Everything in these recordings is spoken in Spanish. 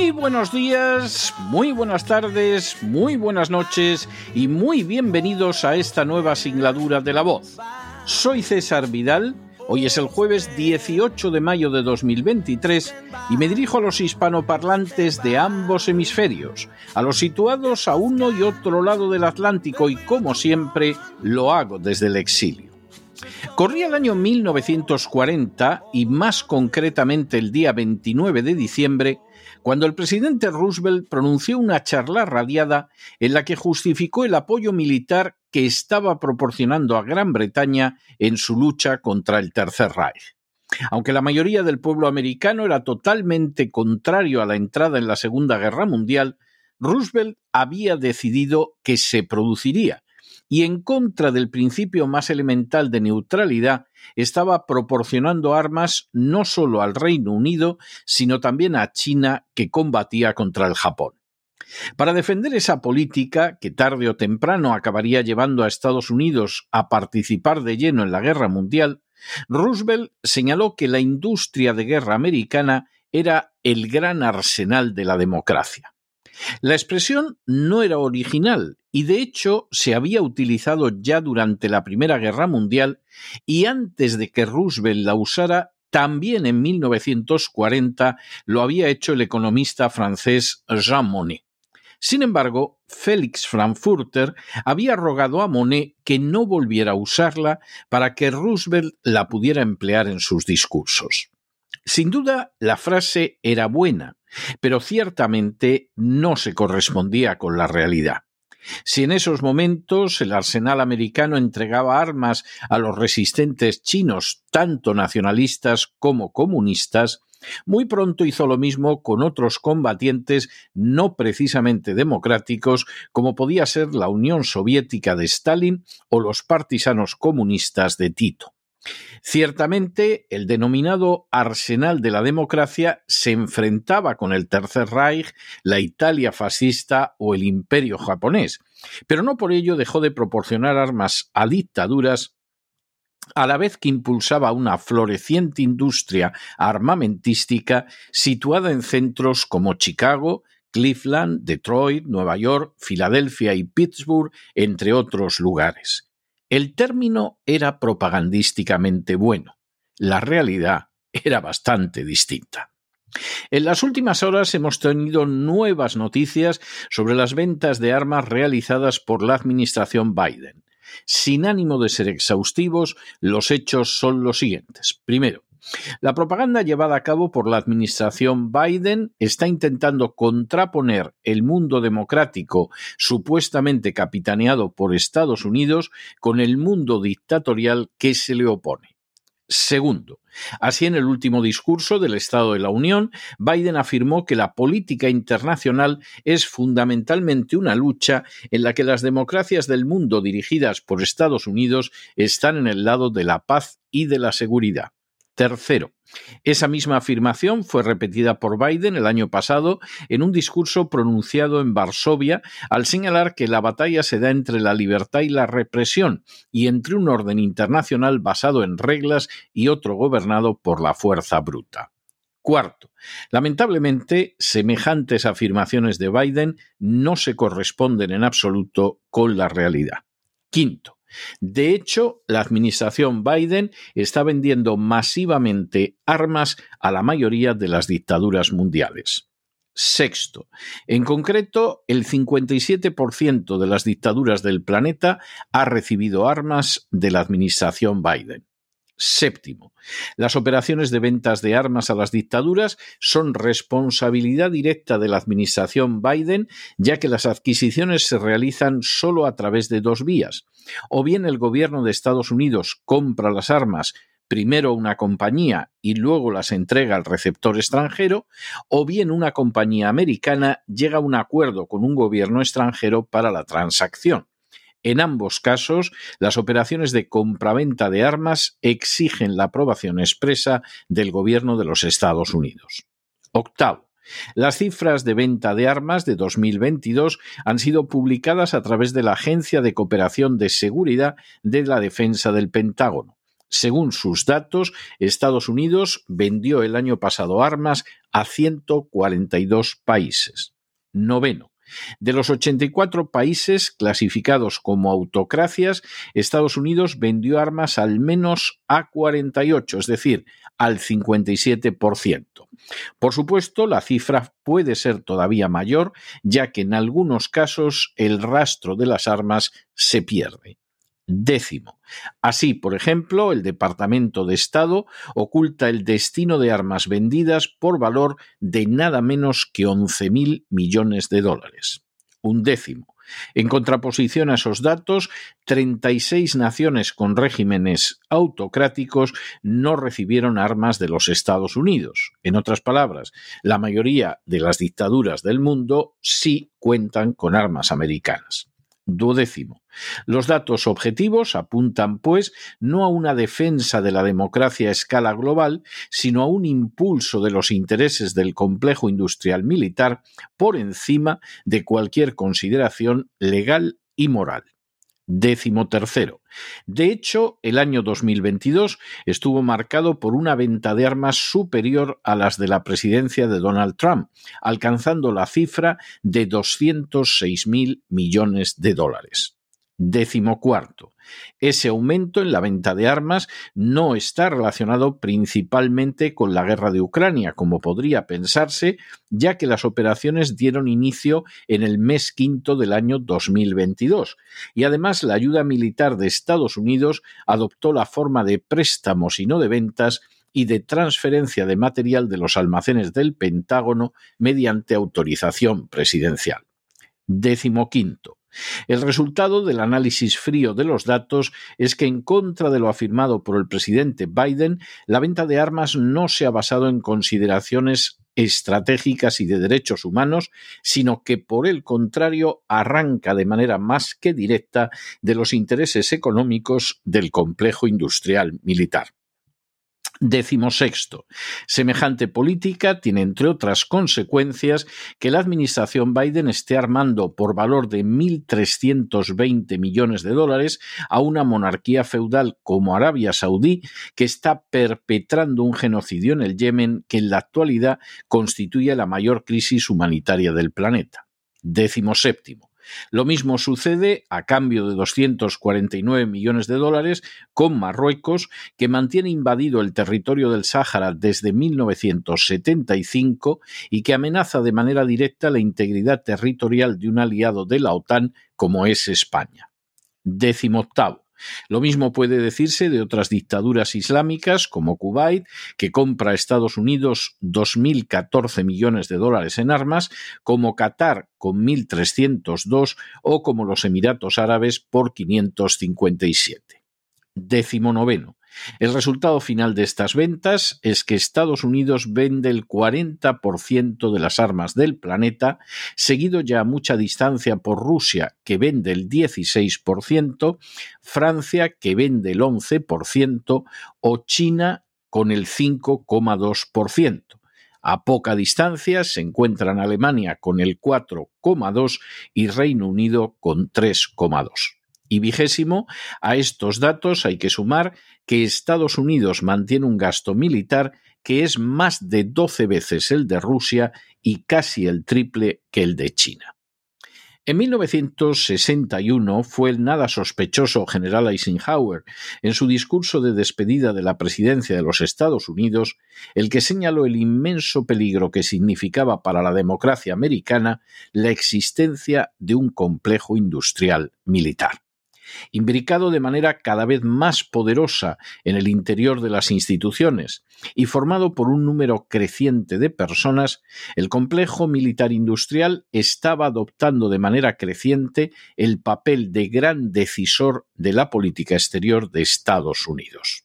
Muy buenos días, muy buenas tardes, muy buenas noches y muy bienvenidos a esta nueva singladura de la voz. Soy César Vidal, hoy es el jueves 18 de mayo de 2023 y me dirijo a los hispanoparlantes de ambos hemisferios, a los situados a uno y otro lado del Atlántico y como siempre lo hago desde el exilio. Corría el año 1940 y más concretamente el día 29 de diciembre, cuando el presidente Roosevelt pronunció una charla radiada en la que justificó el apoyo militar que estaba proporcionando a Gran Bretaña en su lucha contra el Tercer Reich. Aunque la mayoría del pueblo americano era totalmente contrario a la entrada en la Segunda Guerra Mundial, Roosevelt había decidido que se produciría, y en contra del principio más elemental de neutralidad, estaba proporcionando armas no solo al Reino Unido, sino también a China que combatía contra el Japón. Para defender esa política, que tarde o temprano acabaría llevando a Estados Unidos a participar de lleno en la guerra mundial, Roosevelt señaló que la industria de guerra americana era el gran arsenal de la democracia. La expresión no era original y de hecho se había utilizado ya durante la Primera Guerra Mundial y antes de que Roosevelt la usara, también en 1940 lo había hecho el economista francés Jean Monnet. Sin embargo, Félix Frankfurter había rogado a Monnet que no volviera a usarla para que Roosevelt la pudiera emplear en sus discursos. Sin duda, la frase era buena, pero ciertamente no se correspondía con la realidad. Si en esos momentos el arsenal americano entregaba armas a los resistentes chinos, tanto nacionalistas como comunistas, muy pronto hizo lo mismo con otros combatientes no precisamente democráticos, como podía ser la Unión Soviética de Stalin o los partisanos comunistas de Tito. Ciertamente, el denominado arsenal de la democracia se enfrentaba con el Tercer Reich, la Italia fascista o el Imperio japonés, pero no por ello dejó de proporcionar armas a dictaduras a la vez que impulsaba una floreciente industria armamentística situada en centros como Chicago, Cleveland, Detroit, Nueva York, Filadelfia y Pittsburgh, entre otros lugares. El término era propagandísticamente bueno, la realidad era bastante distinta. En las últimas horas hemos tenido nuevas noticias sobre las ventas de armas realizadas por la administración Biden. Sin ánimo de ser exhaustivos, los hechos son los siguientes. Primero, la propaganda llevada a cabo por la administración Biden está intentando contraponer el mundo democrático supuestamente capitaneado por Estados Unidos con el mundo dictatorial que se le opone. Segundo, así en el último discurso del Estado de la Unión, Biden afirmó que la política internacional es fundamentalmente una lucha en la que las democracias del mundo dirigidas por Estados Unidos están en el lado de la paz y de la seguridad. Tercero, esa misma afirmación fue repetida por Biden el año pasado en un discurso pronunciado en Varsovia al señalar que la batalla se da entre la libertad y la represión y entre un orden internacional basado en reglas y otro gobernado por la fuerza bruta. Cuarto, lamentablemente, semejantes afirmaciones de Biden no se corresponden en absoluto con la realidad. Quinto, de hecho, la administración Biden está vendiendo masivamente armas a la mayoría de las dictaduras mundiales. Sexto, en concreto, el 57% de las dictaduras del planeta ha recibido armas de la administración Biden. Séptimo, las operaciones de ventas de armas a las dictaduras son responsabilidad directa de la administración Biden, ya que las adquisiciones se realizan solo a través de dos vías. O bien el gobierno de Estados Unidos compra las armas primero una compañía y luego las entrega al receptor extranjero, o bien una compañía americana llega a un acuerdo con un gobierno extranjero para la transacción. En ambos casos, las operaciones de compraventa de armas exigen la aprobación expresa del gobierno de los Estados Unidos. Octavo. Las cifras de venta de armas de 2022 han sido publicadas a través de la Agencia de Cooperación de Seguridad de la Defensa del Pentágono. Según sus datos, Estados Unidos vendió el año pasado armas a 142 países. Noveno. De los 84 países clasificados como autocracias, Estados Unidos vendió armas al menos a 48, es decir, al 57%. Por supuesto, la cifra puede ser todavía mayor, ya que en algunos casos el rastro de las armas se pierde décimo. Así, por ejemplo, el Departamento de Estado oculta el destino de armas vendidas por valor de nada menos que 11.000 millones de dólares. Un décimo. En contraposición a esos datos, 36 naciones con regímenes autocráticos no recibieron armas de los Estados Unidos. En otras palabras, la mayoría de las dictaduras del mundo sí cuentan con armas americanas. Duodécimo. Los datos objetivos apuntan, pues, no a una defensa de la democracia a escala global, sino a un impulso de los intereses del complejo industrial militar por encima de cualquier consideración legal y moral. Décimo tercero. De hecho, el año 2022 estuvo marcado por una venta de armas superior a las de la presidencia de Donald Trump, alcanzando la cifra de 206 mil millones de dólares. Décimo cuarto. Ese aumento en la venta de armas no está relacionado principalmente con la guerra de Ucrania, como podría pensarse, ya que las operaciones dieron inicio en el mes quinto del año 2022, y además la ayuda militar de Estados Unidos adoptó la forma de préstamos y no de ventas y de transferencia de material de los almacenes del Pentágono mediante autorización presidencial. Décimo quinto. El resultado del análisis frío de los datos es que, en contra de lo afirmado por el presidente Biden, la venta de armas no se ha basado en consideraciones estratégicas y de derechos humanos, sino que por el contrario arranca de manera más que directa de los intereses económicos del complejo industrial militar. Décimo sexto. Semejante política tiene, entre otras consecuencias, que la administración Biden esté armando por valor de 1.320 millones de dólares a una monarquía feudal como Arabia Saudí, que está perpetrando un genocidio en el Yemen que en la actualidad constituye la mayor crisis humanitaria del planeta. Décimo séptimo. Lo mismo sucede, a cambio de 249 millones de dólares, con Marruecos, que mantiene invadido el territorio del Sáhara desde 1975 y que amenaza de manera directa la integridad territorial de un aliado de la OTAN como es España. Décimo octavo. Lo mismo puede decirse de otras dictaduras islámicas como Kuwait, que compra a Estados Unidos 2.014 millones de dólares en armas, como Qatar con 1.302 o como los Emiratos Árabes por 557. Décimo noveno. El resultado final de estas ventas es que Estados Unidos vende el 40% de las armas del planeta, seguido ya a mucha distancia por Rusia, que vende el 16%, Francia, que vende el 11%, o China, con el 5,2%. A poca distancia se encuentran Alemania con el 4,2 y Reino Unido con 3,2. Y vigésimo, a estos datos hay que sumar que Estados Unidos mantiene un gasto militar que es más de 12 veces el de Rusia y casi el triple que el de China. En 1961 fue el nada sospechoso general Eisenhower, en su discurso de despedida de la presidencia de los Estados Unidos, el que señaló el inmenso peligro que significaba para la democracia americana la existencia de un complejo industrial militar imbricado de manera cada vez más poderosa en el interior de las instituciones y formado por un número creciente de personas, el complejo militar industrial estaba adoptando de manera creciente el papel de gran decisor de la política exterior de Estados Unidos.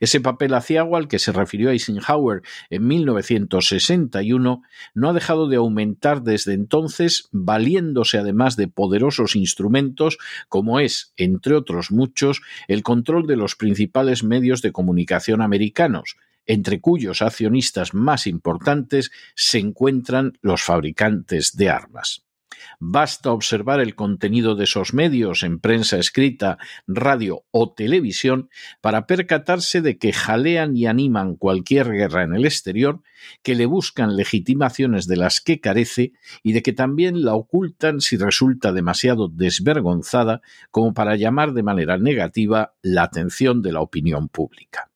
Ese papel aciago al que se refirió Eisenhower en 1961 no ha dejado de aumentar desde entonces, valiéndose además de poderosos instrumentos como es, entre otros muchos, el control de los principales medios de comunicación americanos, entre cuyos accionistas más importantes se encuentran los fabricantes de armas. Basta observar el contenido de esos medios en prensa escrita, radio o televisión para percatarse de que jalean y animan cualquier guerra en el exterior, que le buscan legitimaciones de las que carece y de que también la ocultan si resulta demasiado desvergonzada como para llamar de manera negativa la atención de la opinión pública.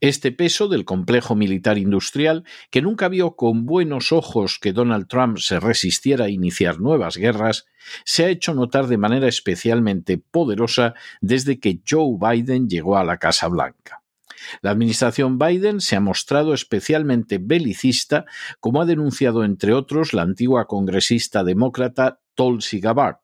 Este peso del complejo militar industrial, que nunca vio con buenos ojos que Donald Trump se resistiera a iniciar nuevas guerras, se ha hecho notar de manera especialmente poderosa desde que Joe Biden llegó a la Casa Blanca. La administración Biden se ha mostrado especialmente belicista, como ha denunciado entre otros la antigua congresista demócrata Tulsi Gabbard,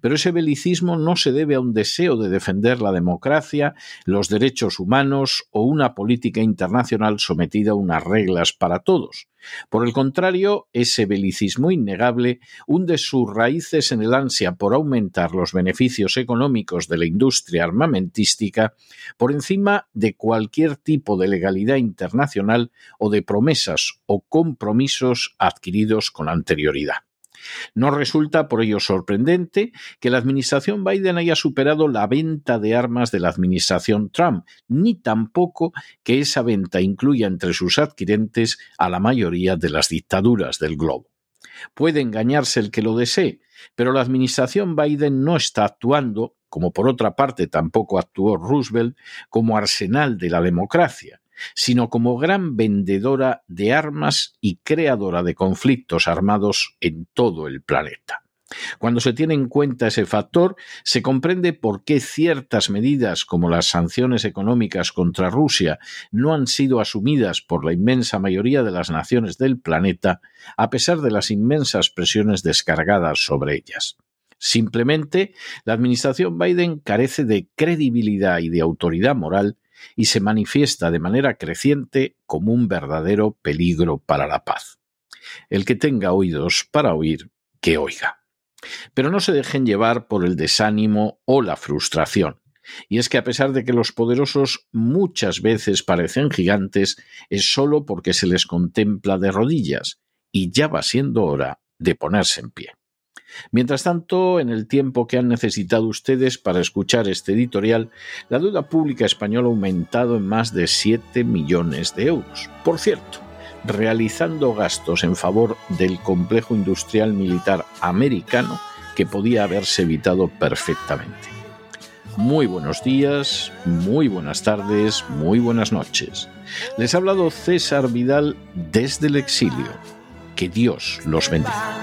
pero ese belicismo no se debe a un deseo de defender la democracia, los derechos humanos o una política internacional sometida a unas reglas para todos. Por el contrario, ese belicismo innegable hunde sus raíces en el ansia por aumentar los beneficios económicos de la industria armamentística por encima de cualquier tipo de legalidad internacional o de promesas o compromisos adquiridos con anterioridad. No resulta por ello sorprendente que la administración Biden haya superado la venta de armas de la administración Trump, ni tampoco que esa venta incluya entre sus adquirentes a la mayoría de las dictaduras del globo. Puede engañarse el que lo desee, pero la administración Biden no está actuando, como por otra parte tampoco actuó Roosevelt, como arsenal de la democracia, sino como gran vendedora de armas y creadora de conflictos armados en todo el planeta. Cuando se tiene en cuenta ese factor, se comprende por qué ciertas medidas como las sanciones económicas contra Rusia no han sido asumidas por la inmensa mayoría de las naciones del planeta, a pesar de las inmensas presiones descargadas sobre ellas. Simplemente, la administración Biden carece de credibilidad y de autoridad moral y se manifiesta de manera creciente como un verdadero peligro para la paz. El que tenga oídos para oír, que oiga. Pero no se dejen llevar por el desánimo o la frustración. Y es que a pesar de que los poderosos muchas veces parecen gigantes, es solo porque se les contempla de rodillas, y ya va siendo hora de ponerse en pie. Mientras tanto, en el tiempo que han necesitado ustedes para escuchar este editorial, la deuda pública española ha aumentado en más de 7 millones de euros. Por cierto, realizando gastos en favor del complejo industrial militar americano que podía haberse evitado perfectamente. Muy buenos días, muy buenas tardes, muy buenas noches. Les ha hablado César Vidal desde el exilio. Que Dios los bendiga.